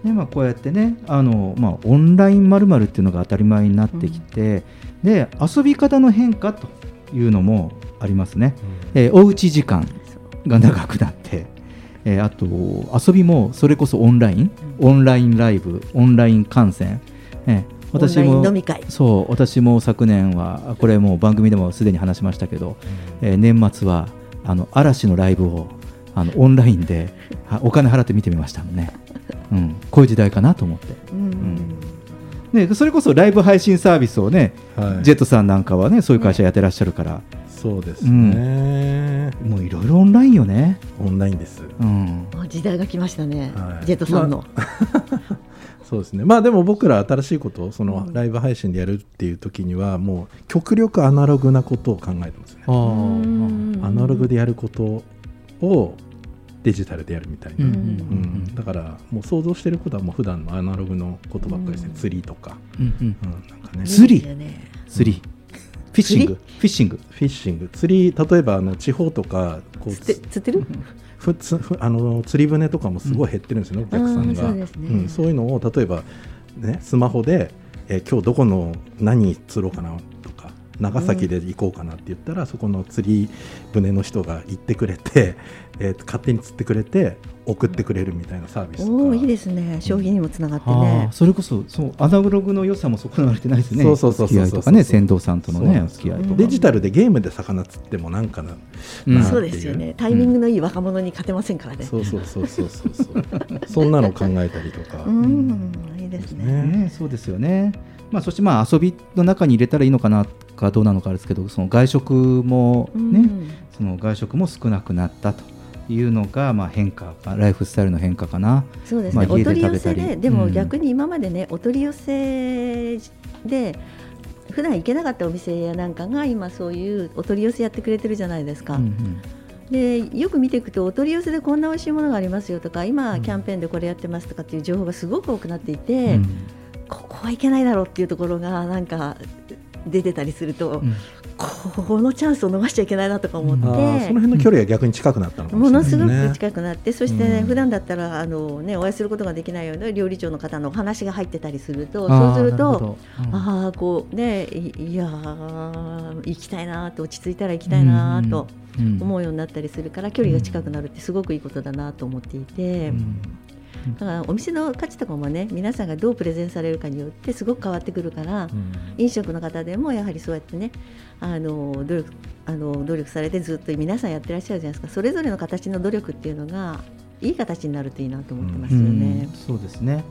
でまあ、こうやってねあの、まあ、オンラインまるっていうのが当たり前になってきて、で遊び方の変化というのもありますね、えーおうち時間が長くなって、えーあと遊びもそれこそオンライン、オンラインライブオンライン観戦、えー私もン飲み会。そう私も昨年はこれもう番組でもすでに話しましたけど、えー年末はあの嵐のライブをあのオンラインではお金払って見てみましたもんね、うん、こういう時代かなと思って、ね、それこそライブ配信サービスをね、はい。ジェットさんなんかはねそういう会社やってらっしゃるから、そうですね、もういろいろオンラインよね。オンラインです、うん、あ時代が来ましたね、はい。ジェットさんの。そうですね。まあでも僕ら新しいことをそのライブ配信でやるっていう時にはもう極力アナログなことを考えてますね。アナログでやることをデジタルでやるみたいな、うんうんだからもう想像してることはもう普段のアナログのことばっかりですね、釣りとか、うんうん。なんかね。釣り？釣り。フィッシング。フィッシング。フィッシング。釣り例えばあの地方とかこう釣ってる？ふつふあの釣り船とかもすごい減ってるんですよね、お客さんうんがそうね。うんそういうのを例えば、ね、スマホで、えー今日どこの何釣ろうかな長崎で行こうかなって言ったら、そこの釣り船の人が行ってくれて、えー勝手に釣ってくれて送ってくれるみたいなサービスおおいいですね。消費にもつながってあねー。それこそそうアナログの良さも損なわれてないですね。そうそうそうそうお付き合いとかね船頭さんとのねお付き合いとか。デジタルでゲームで魚釣ってもなんかな,、うん。そうですよね。タイミングのいい若者に勝てませんからね。そうそうそうそうそうそう。そんなの考えたりとか、うん。いいですね。ね、そうですよね。まあ、そしてまあ遊びの中に入れたらいいのかなかどうなのかですけどその外食もね、うん。その外食も少なくなったというのがまあ変化かライフスタイルの変化かな。そうですね、まあ、お取り寄せで、でもうん逆に今までね、お取り寄せで、普段行けなかったお店やなんかが今そういうお取り寄せやってくれてるじゃないですか。うんうん。でよく見ていくとお取り寄せでこんな美味しいものがありますよとか今キャンペーンでこれやってますとかっていう情報がすごく多くなっていて、うん。ここはいけないだろうっていうところがなんか出てたりすると、うん。このチャンスを逃しちゃいけないなとか思って、その辺の距離が逆に近くなったのかものすごねく近くなって、そして、ねうん。普段だったらあの、ね、お会いすることができないような料理長の方のお話が入ってたりするとそうするとうん。ああこうねいいやー行きたいなと落ち着いたら行きたいなとうん。うん。思うようになったりするから距離が近くなるってすごくいいことだなと思っていて。だからお店の価値とかもね皆さんがどうプレゼンされるかによってすごく変わってくるから、飲食の方でもやはりそうやってねあの努力あの努力されてずっと皆さんやってらっしゃるじゃないですか。それぞれの形の努力っていうのがいい形になるといいなと思ってますよね。うん。そうですね。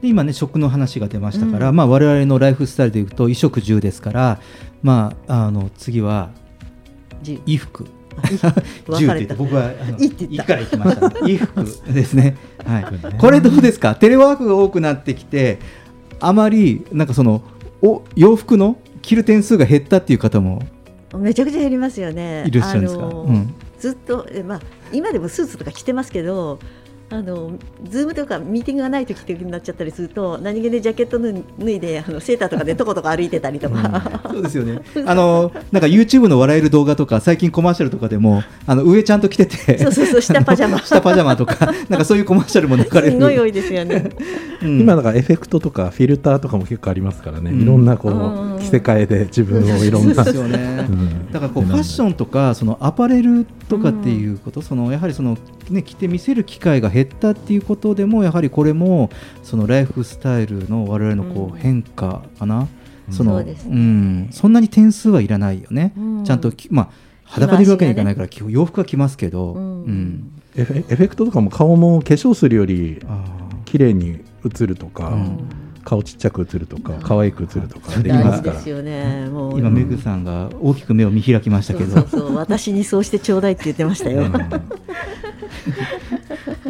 で今ね食の話が出ましたから、うん。まあ、我々のライフスタイルでいうと衣食住ですから、まあ、あの次はじ衣服。分銃かれって言った。て僕はあのいいって言った。から行きました、衣服ですね、はい、これどうですか？テレワークが多くなってきてあまりなんかそのお洋服の着る点数が減ったっていう方もめちゃくちゃ減りますよね。いらっしゃるんですか？ずっとえまあ今でもスーツとか着てますけど。あのズームとかミーティングがない時ってになっちゃったりすると何気でジャケット脱いであのセーターとかでとことか歩いてたりとか、そうですよね。あのなんか YouTube の笑える動画とか最近コマーシャルとかでもあの上ちゃんと着てて、そうそうそう下パジャマ。下パジャマとか なんかそういうコマーシャルも流れる。すごい多いですよね。うん。今だからエフェクトとかフィルターとかも結構ありますからね、うん。いろんなこうん。う着せ替えで自分をいろんな。そうですよね。うん。だからこうファッションとかそのアパレルとかっていうこと、そのやはりそのね着て見せる機会が減ったっていうことでもやはりこれもそのライフスタイルの我々のこう変化かな、うん。そのそうん、そんなに点数はいらないよね、うん。ちゃんときまあ裸でいるわけにいかないから、基本洋服は着ますけど、うん。うん。エフェクトとかも顔も化粧するよりあ綺麗に映るとか、うん顔ちっちゃく映るとか可愛く映るとかでき大ますから。事ですよね。もう。ー今メグさんが大きく目を見開きましたけど。そうそうそう。私にそうしてちょうだいって言ってましたよ。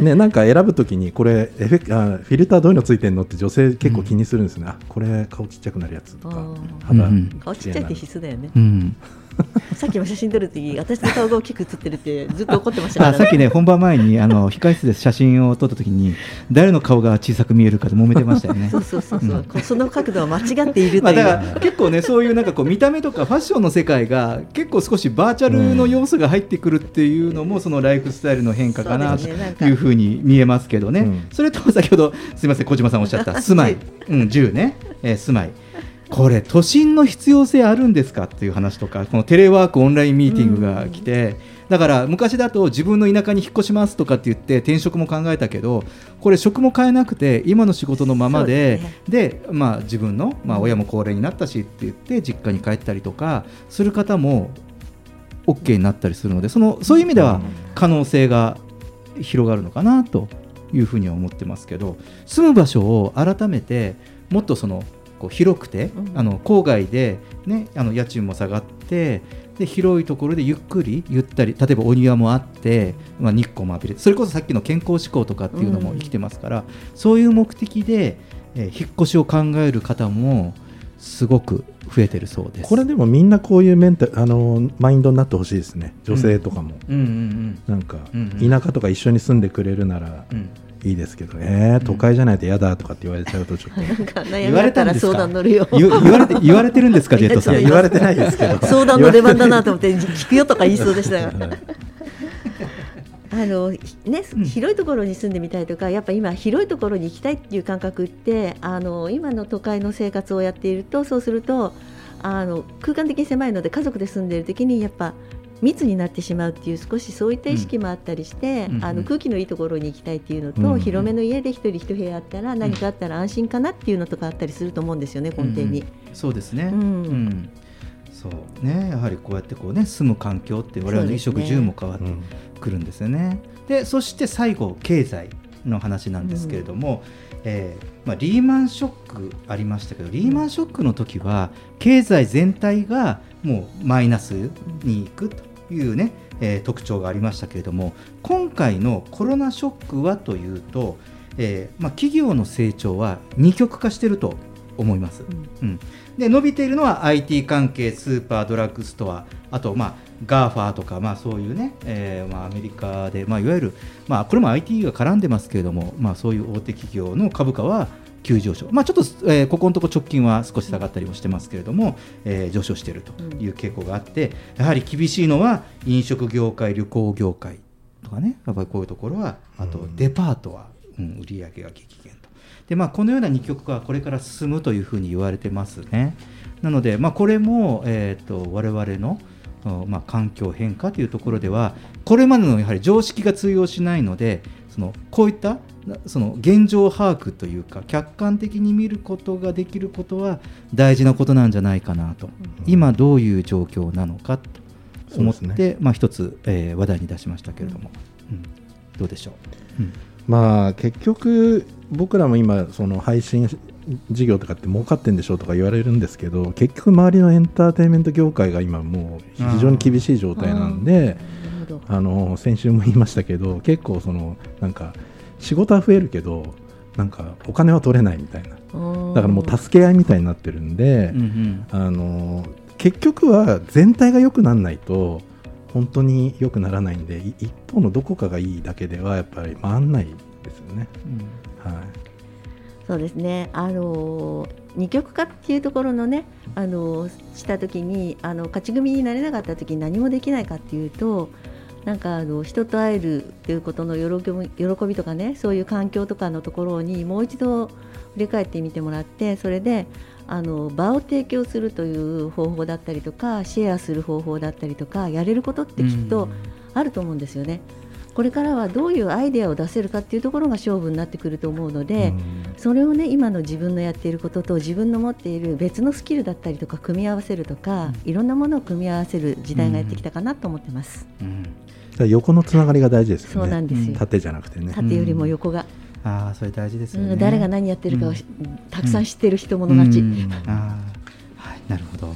ね、なんか選ぶときにこれエフェクあフィルターどういうのついてんのって女性結構気にするんですね、あこれ顔ちっちゃくなるやつとか。うん。肌、うん顔ちっちゃいって必須だよね。うん さっきも写真撮るとき私の顔が大きく写ってるってずっと怒ってました。からあさっきね本番前にあの控室で写真を撮った時に誰の顔が小さく見えるかで揉めてましたよね。そうそうそうそう、こうその角度は間違っているとまあ、いう。だから結構ねそういうなんかこう見た目とかファッションの世界が結構少しバーチャルの要素が入ってくるっていうのもそのライフスタイルの変化かなというふうに見えますけどね、うん。それと先ほどすみません小島さんおっしゃった住ま い、うん、住ね、えー住まいこれ都心の必要性あるんですかっていう話とかこのテレワークオンラインミーティングが来て、だから昔だと自分の田舎に引っ越しますとかって言って転職も考えたけどこれ職も変えなくて今の仕事のままでそうでまあ、自分の、まあ、親も高齢になったしって言って実家に帰ったりとかする方も OK になったりするのでそのそういう意味では可能性が広がるのかなというふうには思ってますけど住む場所を改めてもっとそのこう広くて、うん。あの郊外で、ね、あの家賃も下がってで広いところでゆっくりゆったり例えばお庭もあって、まあ、日光も浴びれてそれこそさっきの健康志向とかっていうのも生きてますから、そういう目的で、えー引っ越しを考える方もすごく増えてるそうです。これでもみんなこういうメンタあのマインドになってほしいですね。女性とかも、うん。うん。なんか、うん。うん。田舎とか一緒に住んでくれるならうんうんいいですけど、えー、都会じゃないと嫌だとかって言われちゃうとちょっと、言われたんですか？相談乗るよ。言言われて言われてるんですかジェットさん？言われてないですけど。相談の出番だなと思って聞くよとか言いそうでしたが。あのひね、広いところに住んでみたいとかやっぱ今広いところに行きたいっていう感覚ってあの今の都会の生活をやっているとそうするとあの空間的に狭いので家族で住んでいる時にやっぱ密になってしまうっていう少しそういった意識もあったりして、うんうんあの空気のいいところに行きたいっていうのと、うん広めの家で一人一部屋あったら何かあったら安心かなっていうのとかあったりすると思うんですよね根底に。うんそうですね、うん。うん。そうね。やはりこうやってこうね住む環境って我々の衣食住も変わってくるんですよね。でそして最後経済の話なんですけれども、えーまあ、リーマンショックありましたけどリーマンショックの時は経済全体がもうマイナスに行くというね、えー特徴がありましたけれども今回のコロナショックはというと、えーまあ、企業の成長は二極化していると思います。うん、で伸びているのは IT 関係スーパードラッグストアあとまあ GAFA とかまあそういうね、えーまあアメリカでまあいわゆるまあこれも IT が絡んでますけれどもまあそういう大手企業の株価は急上昇、まあ、ちょっと、えーここのところ直近は少し下がったりもしてますけれども、えー上昇しているという傾向があって、やはり厳しいのは飲食業界、旅行業界とかね、やっぱりこういうところは、あとデパートは、うん、売り上げが激減と。でまあ、このような二極化はこれから進むというふうに言われてますね。なので、まあ、これも、えー、と我々の、おまあ、環境変化というところではこれまでのやはり常識が通用しないのでそのこういったなその現状把握というか客観的に見ることができることは大事なことなんじゃないかなと、今どういう状況なのかと思って、そうですまあ、一つ、えー話題に出しましたけれども、うん。どうでしょう？うん。まあ結局僕らも今その配信事業とかって儲かってんでしょうとか言われるんですけど結局周りのエンターテインメント業界が今もう非常に厳しい状態なんであの先週も言いましたけど結構そのなんか仕事は増えるけどなんかお金は取れないみたいなだからもう助け合いみたいになってるんで、うんうんあの結局は全体が良くならないと本当に良くならないんでい一方のどこかがいいだけではやっぱり回んないですよね。はい。そうですね。あの二極化っていうところのね、あのした時にあの勝ち組になれなかった時に何もできないかっていうと、なんかあの人と会えるっていうことの喜び喜びとかね、そういう環境とかのところにもう一度振り返ってみてもらって、それであの場を提供するという方法だったりとか、シェアする方法だったりとか、やれることってきっとあると思うんですよね。これからはどういうアイデアを出せるかっていうところが勝負になってくると思うので、それをね今の自分のやっていることと自分の持っている別のスキルだったりとか組み合わせるとか、いろんなものを組み合わせる時代がやってきたかなと思ってます。だから横のつながりが大事ですよね。そうなんですよ。縦じゃなくてね。縦よりも横が、ああそれ大事ですよね、うん誰が何やってるかをしたくさん知ってる人物勝ち。うん。あーはいなるほど。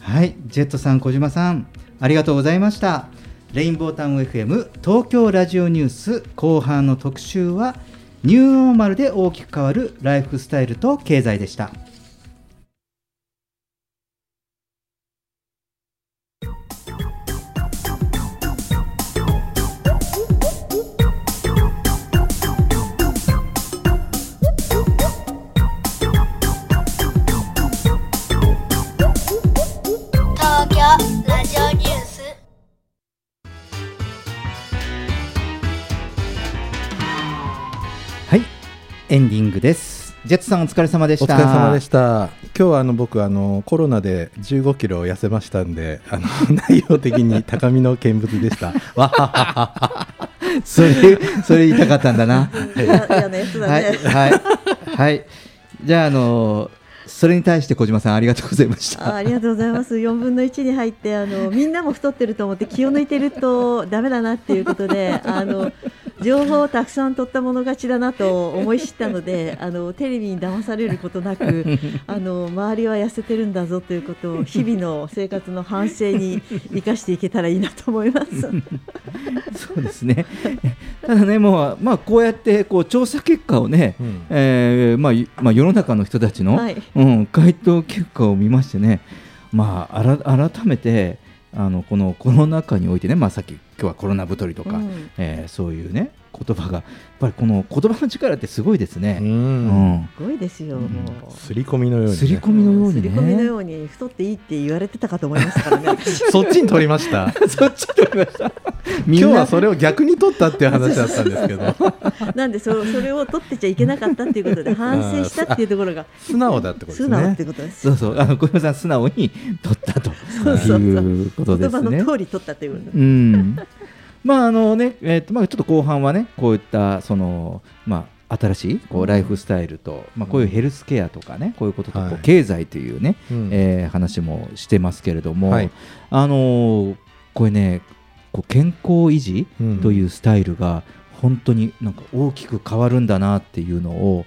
はいジェットさん小島さんありがとうございました。レインボータウン FM 東京ラジオニュース後半の特集はニューノーマルで大きく変わるライフスタイルと経済でしたエンディングですジェットさんお疲れ様でしたお疲れ様でした。今日はあの僕あのコロナで15キロ痩せましたんで、あの 内容的に高みの見物でした。わははは。それそれ言いたかったんだな。嫌嫌なやつだねはいはいはい。じゃああのそれに対して小島さんありがとうございました。あありがとうございます。4分の1に入ってあのみんなも太ってると思って気を抜いてるとダメだなっていうことであの情報をたくさん取ったもの勝ちだなと思い知ったので あのテレビに騙されることなく あの周りは痩せてるんだぞということを日々の生活の反省に生かしていけたらいいなと思います。そうですね。ただね、もう、まあ、こうやって、こう調査結果をね。えーまあ、いまあ、世の中の人たちの、はいうん、回答結果を見ましてね。まあ、あら、改めて。あのこのコロナ禍においてね、まあ、さっき今日はコロナ太りとか、うん。えーそういうね言葉がぱりこの言葉の力ってすごいですね。うんすごいですよ。もうすり込みのように、ね。すり込みのように刷り込みのね。ように太っていいって言われてたかと思いましたからね。そっちに取りました。そっち取りました。今日はそれを逆に取ったっていう話だったんですけど、なんでそそれを取ってちゃいけなかったっていうことで反省したっていうところが素直だってことですね。素直ってことです。そうそう、あの小山さん素直に取ったとそうそうそういうことですね。言葉の通り取ったということ。うん。まああのね、えっ、とまあちょっと後半はね、こういったそのまあ新しいこうライフスタイルと、まあこういうヘルスケアとかね、こういうこととこうはい。経済というね、うん。えー話もしてますけれども、はい。あのーこれね、こう健康維持うんというスタイルが本当になんか大きく変わるんだなっていうのを。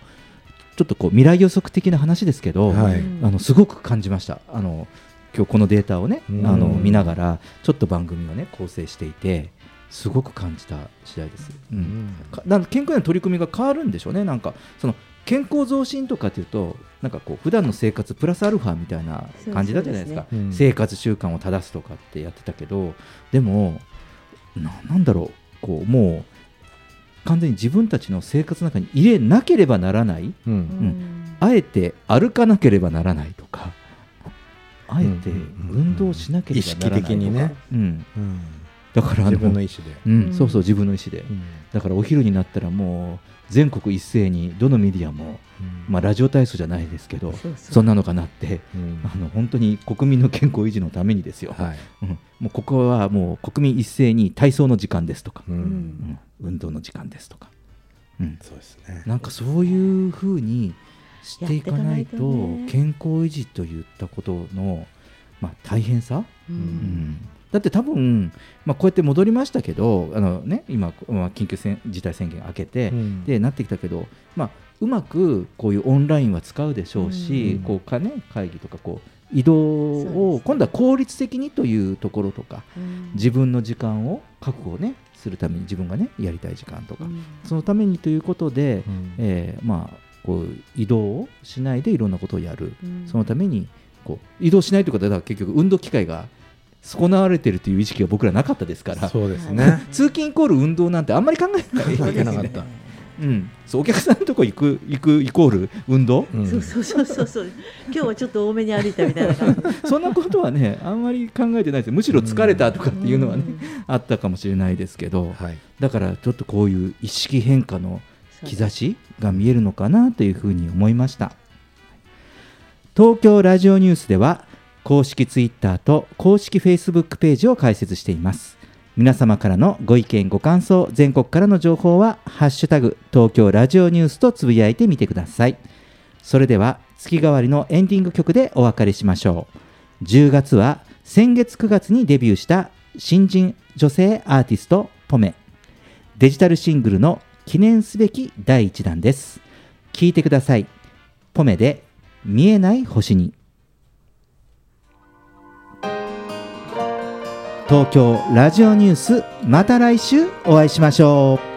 ちょっとこう未来予測的な話ですけど、はい。あのすごく感じました。あの今日このデータをね、うん。あの見ながらちょっと番組をね構成していてすごく感じた次第です。うん。かだから健康への取り組みが変わるんでしょうね。なんかその健康増進とかっていうとなんかこう普段の生活プラスアルファみたいな感じだったじゃないですか。生活習慣を正すとかってやってたけど、でもななんだろう。こうもう完全に自分たちの生活の中に入れなければならない、うん。うん。あえて歩かなければならないとかあえて運動しなければならないとか、意識的にねうん。うんだからあの自分の意思で。うん、そうそう自分の意思で、ん。だからお昼になったらもう全国一斉にどのメディアも、まあ、ラジオ体操じゃないですけどそうそう。んなのがなって、うん。あの本当に国民の健康維持のためにですよ、はい。うん。もうここはもう国民一斉に体操の時間ですとか、うん。うん。運動の時間ですとか、うん、そうですね。なんかそういうふうにしていかないと健康維持といったことの、まあ、大変さ、うん。うんだって多分、まあ、こうやって戻りましたけどあの、ね、今、まあ、緊急せん事態宣言明けて、うん。でなってきたけど、まあ、うまくこういうオンラインは使うでしょうし、うん。こうかね、会議とかこう移動を今度は効率的にというところとか、うん。自分の時間を確保、ね、するために自分が、ね、やりたい時間とか、うん。そのためにということで、うん。えーまあ、こう移動をしないでいろんなことをやる、うん。そのためにこう移動しないということはだから結局運動機会が損なわれているという意識が僕らなかったですから。そうですね。通勤イコール運動なんてあんまり考えない考えなかったうん、そうお客さんのとこ行く行くイコール運動、そうそうそうそうそう。今日はちょっと多めに歩いたみたいな。感 じそんなことはねあんまり考えてないです。よむしろ疲れたとかっていうのはね、あったかもしれないですけど、だからちょっとこういう意識変化の兆しが見えるのかなというふうに思いました。東京ラジオニュースでは公式ツイッターと公式フェイスブックページを開設しています。皆様からのご意見ご感想全国からの情報は「ハッシュタグ東京ラジオニュース」とつぶやいてみてください。それでは月替わりのエンディング曲でお別れしましょう。10月は先月9月にデビューした新人女性アーティストポメ。デジタルシングルの記念すべき第1弾です。聴いてください。ポメで見えない星に。東京ラジオニュースまた来週お会いしましょう。